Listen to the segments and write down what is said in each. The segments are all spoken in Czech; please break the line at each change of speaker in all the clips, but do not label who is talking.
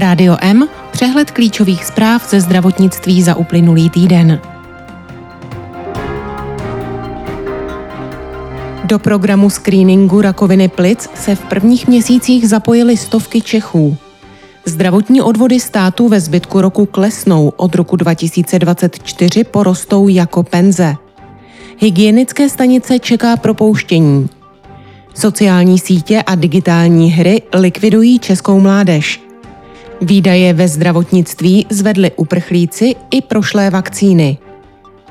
Rádio M, přehled klíčových zpráv ze zdravotnictví za uplynulý týden. Do programu screeningu rakoviny plic se v prvních měsících zapojily stovky Čechů. Zdravotní odvody státu ve zbytku roku klesnou, od roku 2024 porostou jako penze. Hygienické stanice čeká propouštění. Sociální sítě a digitální hry likvidují českou mládež. Výdaje ve zdravotnictví zvedly uprchlíci i prošlé vakcíny.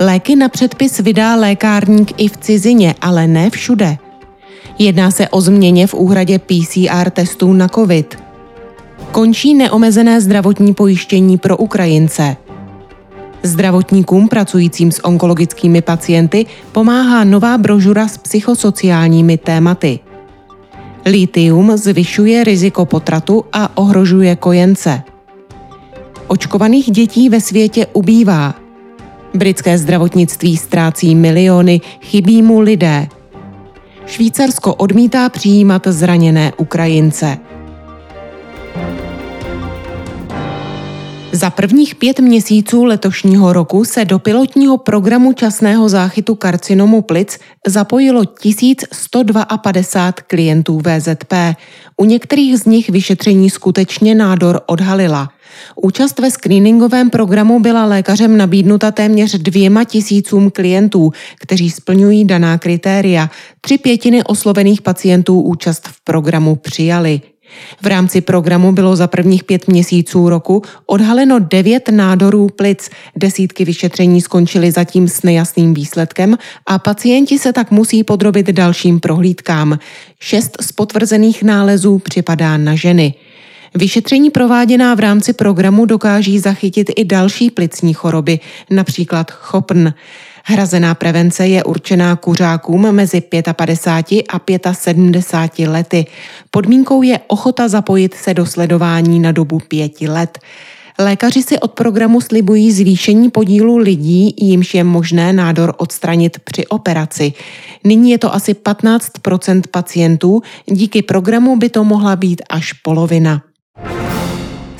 Léky na předpis vydá lékárník i v cizině, ale ne všude. Jedná se o změně v úhradě PCR testů na COVID. Končí neomezené zdravotní pojištění pro Ukrajince. Zdravotníkům pracujícím s onkologickými pacienty pomáhá nová brožura s psychosociálními tématy. Litium zvyšuje riziko potratu a ohrožuje kojence. Očkovaných dětí ve světě ubývá. Britské zdravotnictví ztrácí miliony, chybí mu lidé. Švýcarsko odmítá přijímat zraněné Ukrajince. Za prvních pět měsíců letošního roku se do pilotního programu časného záchytu karcinomu plic zapojilo 1152 klientů VZP. U některých z nich vyšetření skutečně nádor odhalila. Účast ve screeningovém programu byla lékařem nabídnuta téměř dvěma tisícům klientů, kteří splňují daná kritéria. Tři pětiny oslovených pacientů účast v programu přijali. V rámci programu bylo za prvních pět měsíců roku odhaleno devět nádorů plic, desítky vyšetření skončily zatím s nejasným výsledkem a pacienti se tak musí podrobit dalším prohlídkám. Šest z potvrzených nálezů připadá na ženy. Vyšetření prováděná v rámci programu dokáží zachytit i další plicní choroby, například chopn. Hrazená prevence je určená kuřákům mezi 55 a 75 lety. Podmínkou je ochota zapojit se do sledování na dobu pěti let. Lékaři si od programu slibují zvýšení podílu lidí, jimž je možné nádor odstranit při operaci. Nyní je to asi 15% pacientů, díky programu by to mohla být až polovina.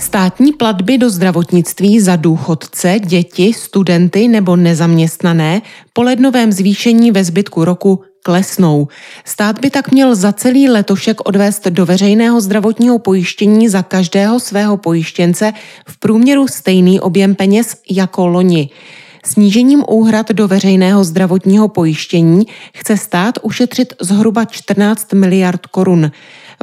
Státní platby do zdravotnictví za důchodce, děti, studenty nebo nezaměstnané po lednovém zvýšení ve zbytku roku klesnou. Stát by tak měl za celý letošek odvést do veřejného zdravotního pojištění za každého svého pojištěnce v průměru stejný objem peněz jako loni. Snížením úhrad do veřejného zdravotního pojištění chce stát ušetřit zhruba 14 miliard korun.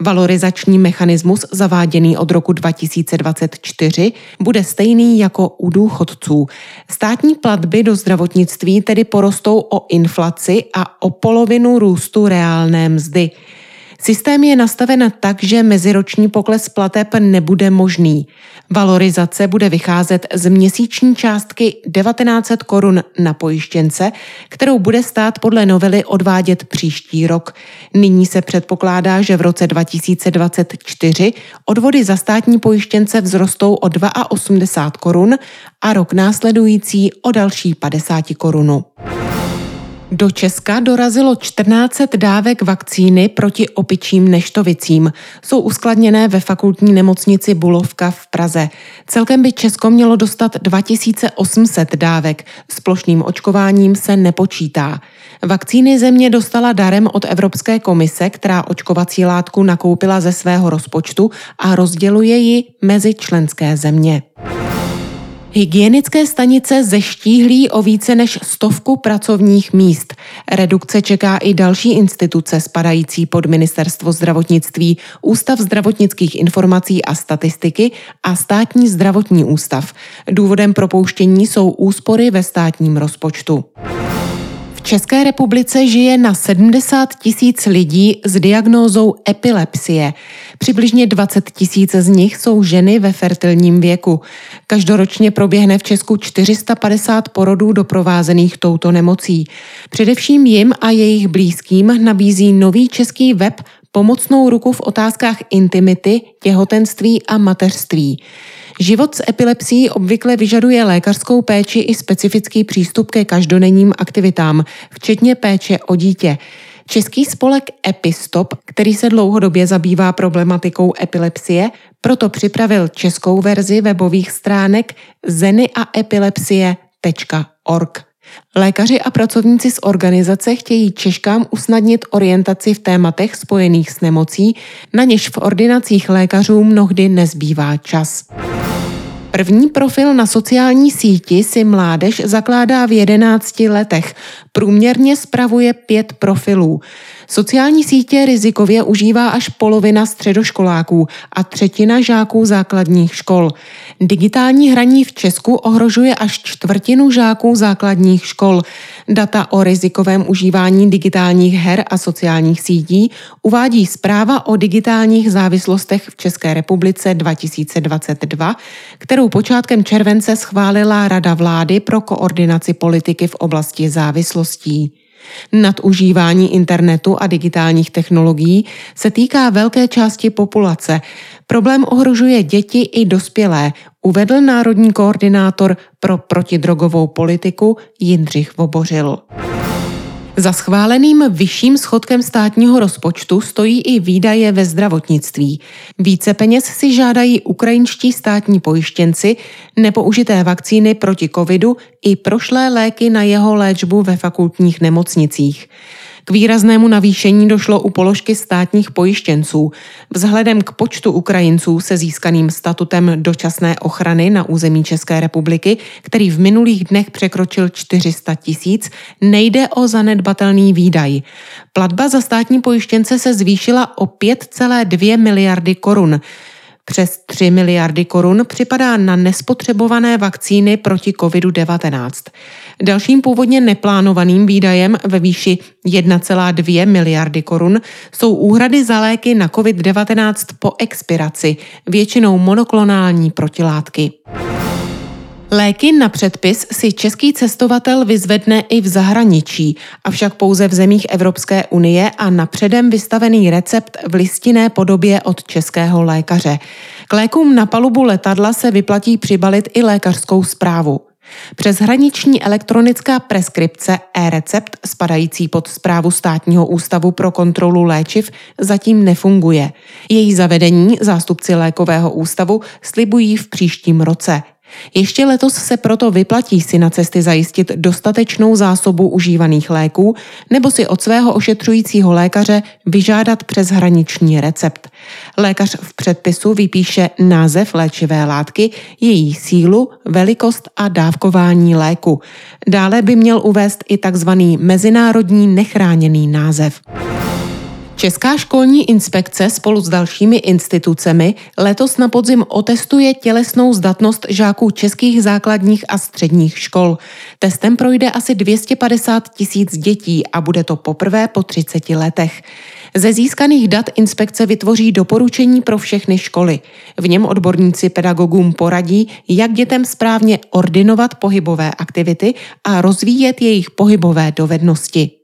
Valorizační mechanismus zaváděný od roku 2024 bude stejný jako u důchodců. Státní platby do zdravotnictví tedy porostou o inflaci a o polovinu růstu reálné mzdy. Systém je nastaven tak, že meziroční pokles plateb nebude možný. Valorizace bude vycházet z měsíční částky 1900 korun na pojištěnce, kterou bude stát podle novely odvádět příští rok. Nyní se předpokládá, že v roce 2024 odvody za státní pojištěnce vzrostou o 82 korun a rok následující o další 50 korunu. Do Česka dorazilo 14 dávek vakcíny proti opičím neštovicím. Jsou uskladněné ve fakultní nemocnici Bulovka v Praze. Celkem by Česko mělo dostat 2800 dávek. S plošným očkováním se nepočítá. Vakcíny země dostala darem od Evropské komise, která očkovací látku nakoupila ze svého rozpočtu a rozděluje ji mezi členské země. Hygienické stanice zeštíhlí o více než stovku pracovních míst. Redukce čeká i další instituce spadající pod Ministerstvo zdravotnictví, Ústav zdravotnických informací a statistiky a Státní zdravotní ústav. Důvodem propouštění jsou úspory ve státním rozpočtu. České republice žije na 70 tisíc lidí s diagnózou epilepsie. Přibližně 20 tisíc z nich jsou ženy ve fertilním věku. Každoročně proběhne v Česku 450 porodů doprovázených touto nemocí. Především jim a jejich blízkým nabízí nový český web pomocnou ruku v otázkách intimity, těhotenství a mateřství. Život s epilepsií obvykle vyžaduje lékařskou péči i specifický přístup ke každodenním aktivitám, včetně péče o dítě. Český spolek Epistop, který se dlouhodobě zabývá problematikou epilepsie, proto připravil českou verzi webových stránek zenyaepilepsie.org. Lékaři a pracovníci z organizace chtějí Češkám usnadnit orientaci v tématech spojených s nemocí, na něž v ordinacích lékařů mnohdy nezbývá čas. První profil na sociální síti si mládež zakládá v 11 letech. Průměrně spravuje pět profilů. Sociální sítě rizikově užívá až polovina středoškoláků a třetina žáků základních škol. Digitální hraní v Česku ohrožuje až čtvrtinu žáků základních škol. Data o rizikovém užívání digitálních her a sociálních sítí uvádí zpráva o digitálních závislostech v České republice 2022, kterou počátkem července schválila Rada vlády pro koordinaci politiky v oblasti závislostí. Nadužívání internetu a digitálních technologií se týká velké části populace. Problém ohrožuje děti i dospělé, uvedl národní koordinátor pro protidrogovou politiku Jindřich Vobořil. Za schváleným vyšším schodkem státního rozpočtu stojí i výdaje ve zdravotnictví. Více peněz si žádají ukrajinští státní pojištěnci, nepoužité vakcíny proti covidu i prošlé léky na jeho léčbu ve fakultních nemocnicích. K výraznému navýšení došlo u položky státních pojištěnců. Vzhledem k počtu Ukrajinců se získaným statutem dočasné ochrany na území České republiky, který v minulých dnech překročil 400 tisíc, nejde o zanedbatelný výdaj. Platba za státní pojištěnce se zvýšila o 5,2 miliardy korun. Přes 3 miliardy korun připadá na nespotřebované vakcíny proti COVID-19. Dalším původně neplánovaným výdajem ve výši 1,2 miliardy korun jsou úhrady za léky na COVID-19 po expiraci, většinou monoklonální protilátky. Léky na předpis si český cestovatel vyzvedne i v zahraničí, avšak pouze v zemích Evropské unie a na předem vystavený recept v listinné podobě od českého lékaře. K lékům na palubu letadla se vyplatí přibalit i lékařskou zprávu. Přeshraniční elektronická preskripce e-recept spadající pod zprávu státního ústavu pro kontrolu léčiv zatím nefunguje. Její zavedení zástupci lékového ústavu slibují v příštím roce. Ještě letos se proto vyplatí si na cesty zajistit dostatečnou zásobu užívaných léků nebo si od svého ošetřujícího lékaře vyžádat přeshraniční recept. Lékař v předpisu vypíše název léčivé látky, její sílu, velikost a dávkování léku. Dále by měl uvést i tzv. mezinárodní nechráněný název. Česká školní inspekce spolu s dalšími institucemi letos na podzim otestuje tělesnou zdatnost žáků českých základních a středních škol. Testem projde asi 250 tisíc dětí a bude to poprvé po 30 letech. Ze získaných dat inspekce vytvoří doporučení pro všechny školy. V něm odborníci pedagogům poradí, jak dětem správně ordinovat pohybové aktivity a rozvíjet jejich pohybové dovednosti.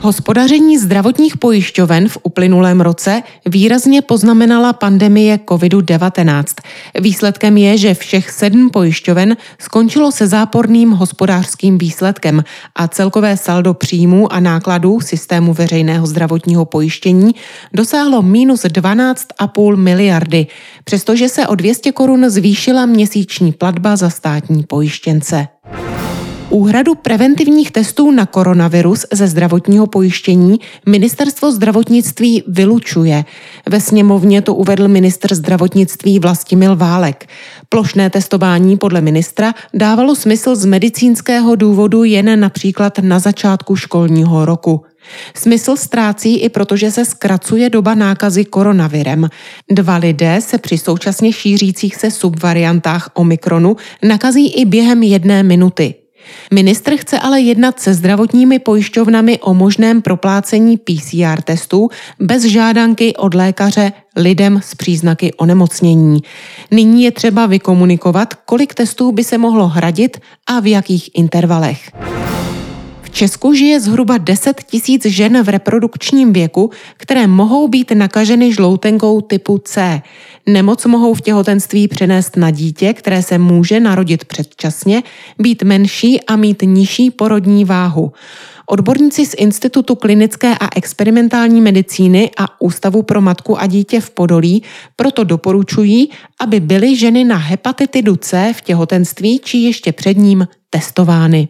Hospodaření zdravotních pojišťoven v uplynulém roce výrazně poznamenala pandemie COVID-19. Výsledkem je, že všech sedm pojišťoven skončilo se záporným hospodářským výsledkem a celkové saldo příjmů a nákladů systému veřejného zdravotního pojištění dosáhlo minus 12,5 miliardy, přestože se o 200 korun zvýšila měsíční platba za státní pojištěnce. Úhradu preventivních testů na koronavirus ze zdravotního pojištění ministerstvo zdravotnictví vylučuje. Ve sněmovně to uvedl ministr zdravotnictví Vlastimil Válek. Plošné testování podle ministra dávalo smysl z medicínského důvodu jen například na začátku školního roku. Smysl ztrácí i protože se zkracuje doba nákazy koronavirem. Dva lidé se při současně šířících se subvariantách Omikronu nakazí i během jedné minuty. Ministr chce ale jednat se zdravotními pojišťovnami o možném proplácení PCR testů bez žádanky od lékaře lidem s příznaky onemocnění. Nyní je třeba vykomunikovat, kolik testů by se mohlo hradit a v jakých intervalech. Česku žije zhruba 10 tisíc žen v reprodukčním věku, které mohou být nakaženy žloutenkou typu C. Nemoc mohou v těhotenství přenést na dítě, které se může narodit předčasně, být menší a mít nižší porodní váhu. Odborníci z Institutu klinické a experimentální medicíny a Ústavu pro matku a dítě v Podolí proto doporučují, aby byly ženy na hepatitidu C v těhotenství či ještě před ním testovány.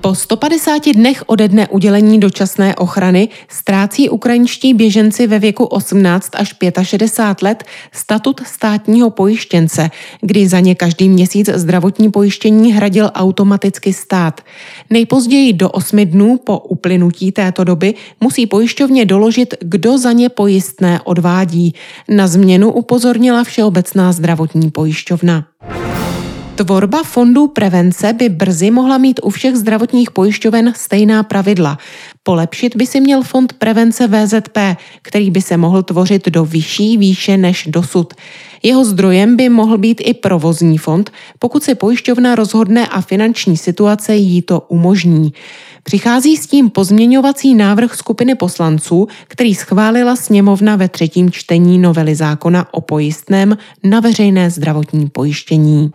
Po 150 dnech ode dne udělení dočasné ochrany ztrácí ukrajinští běženci ve věku 18 až 65 let statut státního pojištěnce, kdy za ně každý měsíc zdravotní pojištění hradil automaticky stát. Nejpozději do 8 dnů po uplynutí této doby musí pojišťovně doložit, kdo za ně pojistné odvádí. Na změnu upozornila Všeobecná zdravotní pojišťovna. Tvorba fondů prevence by brzy mohla mít u všech zdravotních pojišťoven stejná pravidla. Polepšit by si měl fond prevence VZP, který by se mohl tvořit do vyšší výše než dosud. Jeho zdrojem by mohl být i provozní fond, pokud se pojišťovna rozhodne a finanční situace jí to umožní. Přichází s tím pozměňovací návrh skupiny poslanců, který schválila sněmovna ve třetím čtení novely zákona o pojistném na veřejné zdravotní pojištění.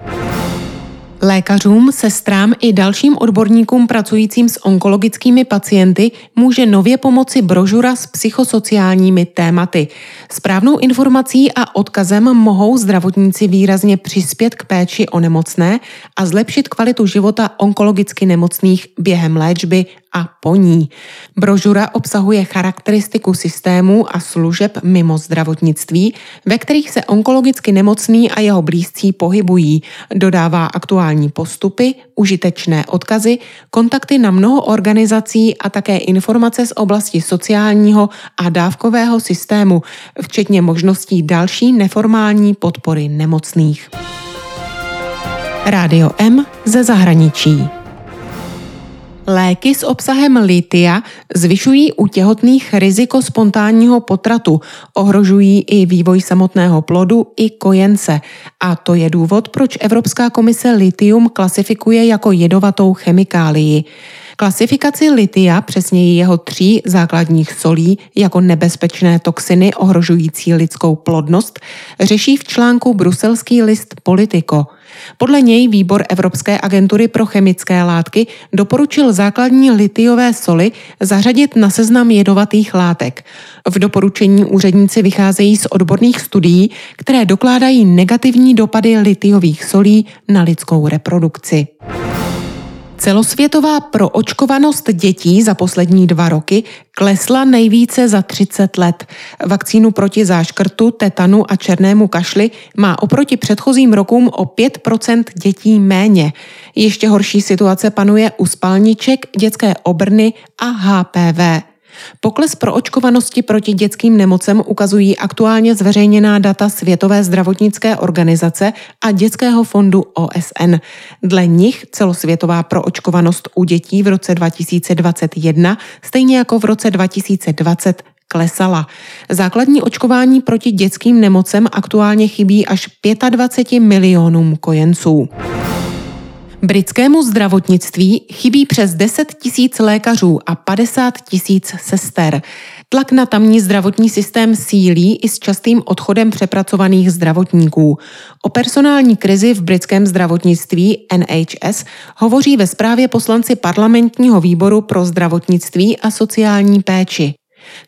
Lékařům, sestrám i dalším odborníkům pracujícím s onkologickými pacienty může nově pomoci brožura s psychosociálními tématy. Správnou informací a odkazem mohou zdravotníci výrazně přispět k péči o nemocné a zlepšit kvalitu života onkologicky nemocných během léčby a po ní. Brožura obsahuje charakteristiku systémů a služeb mimo zdravotnictví, ve kterých se onkologicky nemocný a jeho blízcí pohybují, dodává aktuální postupy, užitečné odkazy, kontakty na mnoho organizací a také informace z oblasti sociálního a dávkového systému, včetně možností další neformální podpory nemocných. Rádio M ze zahraničí. Léky s obsahem litia zvyšují u těhotných riziko spontánního potratu, ohrožují i vývoj samotného plodu i kojence. A to je důvod, proč Evropská komise litium klasifikuje jako jedovatou chemikálii. Klasifikaci litia, přesněji jeho tří základních solí, jako nebezpečné toxiny ohrožující lidskou plodnost, řeší v článku bruselský list Politico. Podle něj výbor Evropské agentury pro chemické látky doporučil základní litiové soli zařadit na seznam jedovatých látek. V doporučení úředníci vycházejí z odborných studií, které dokládají negativní dopady litiových solí na lidskou reprodukci. Celosvětová proočkovanost dětí za poslední dva roky klesla nejvíce za 30 let. Vakcínu proti záškrtu, tetanu a černému kašli má oproti předchozím rokům o 5% dětí méně. Ještě horší situace panuje u spalniček, dětské obrny a HPV. Pokles proočkovanosti proti dětským nemocem ukazují aktuálně zveřejněná data Světové zdravotnické organizace a Dětského fondu OSN. Dle nich celosvětová proočkovanost u dětí v roce 2021, stejně jako v roce 2020, klesala. Základní očkování proti dětským nemocem aktuálně chybí až 25 milionům kojenců. Britskému zdravotnictví chybí přes 10 tisíc lékařů a 50 tisíc sester. Tlak na tamní zdravotní systém sílí i s častým odchodem přepracovaných zdravotníků. O personální krizi v britském zdravotnictví NHS hovoří ve zprávě poslanci parlamentního výboru pro zdravotnictví a sociální péči.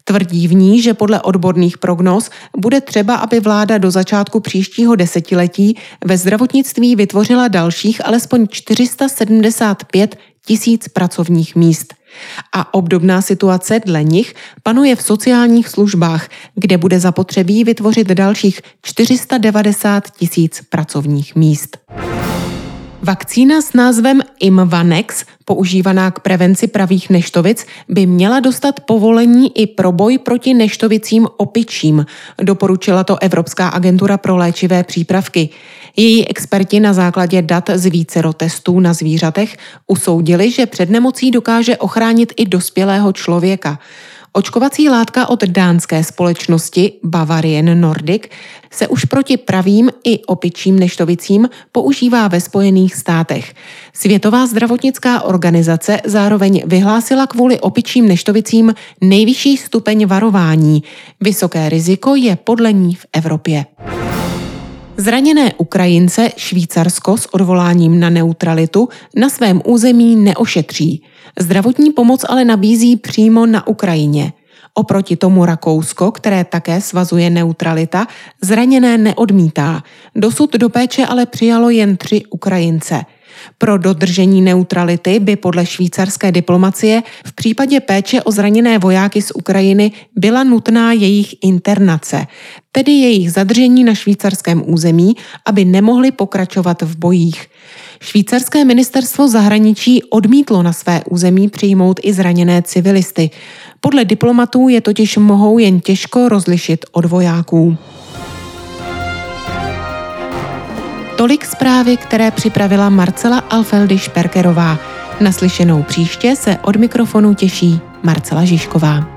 Tvrdí v ní, že podle odborných prognóz bude třeba, aby vláda do začátku příštího desetiletí ve zdravotnictví vytvořila dalších alespoň 475 tisíc pracovních míst. A obdobná situace dle nich panuje v sociálních službách, kde bude zapotřebí vytvořit dalších 490 tisíc pracovních míst. Vakcína s názvem Imvanex, používaná k prevenci pravých neštovic, by měla dostat povolení i pro boj proti neštovicím opičím, doporučila to Evropská agentura pro léčivé přípravky. Její experti na základě dat z vícero testů na zvířatech usoudili, že před nemocí dokáže ochránit i dospělého člověka. Očkovací látka od dánské společnosti Bavarian Nordic se už proti pravým i opičím neštovicím používá ve Spojených státech. Světová zdravotnická organizace zároveň vyhlásila kvůli opičím neštovicím nejvyšší stupeň varování. Vysoké riziko je podle ní v Evropě. Zraněné Ukrajince Švýcarsko s odvoláním na neutralitu na svém území neošetří. Zdravotní pomoc ale nabízí přímo na Ukrajině. Oproti tomu Rakousko, které také svazuje neutralita, zraněné neodmítá. Dosud do péče ale přijalo jen tři Ukrajince – pro dodržení neutrality by podle švýcarské diplomacie v případě péče o zraněné vojáky z Ukrajiny byla nutná jejich internace, tedy jejich zadržení na švýcarském území, aby nemohli pokračovat v bojích. Švýcarské ministerstvo zahraničí odmítlo na své území přijmout i zraněné civilisty. Podle diplomatů je totiž mohou jen těžko rozlišit od vojáků. Tolik zprávy, které připravila Marcela Alfeldy Šperkerová. Naslyšenou příště se od mikrofonu těší Marcela Žižková.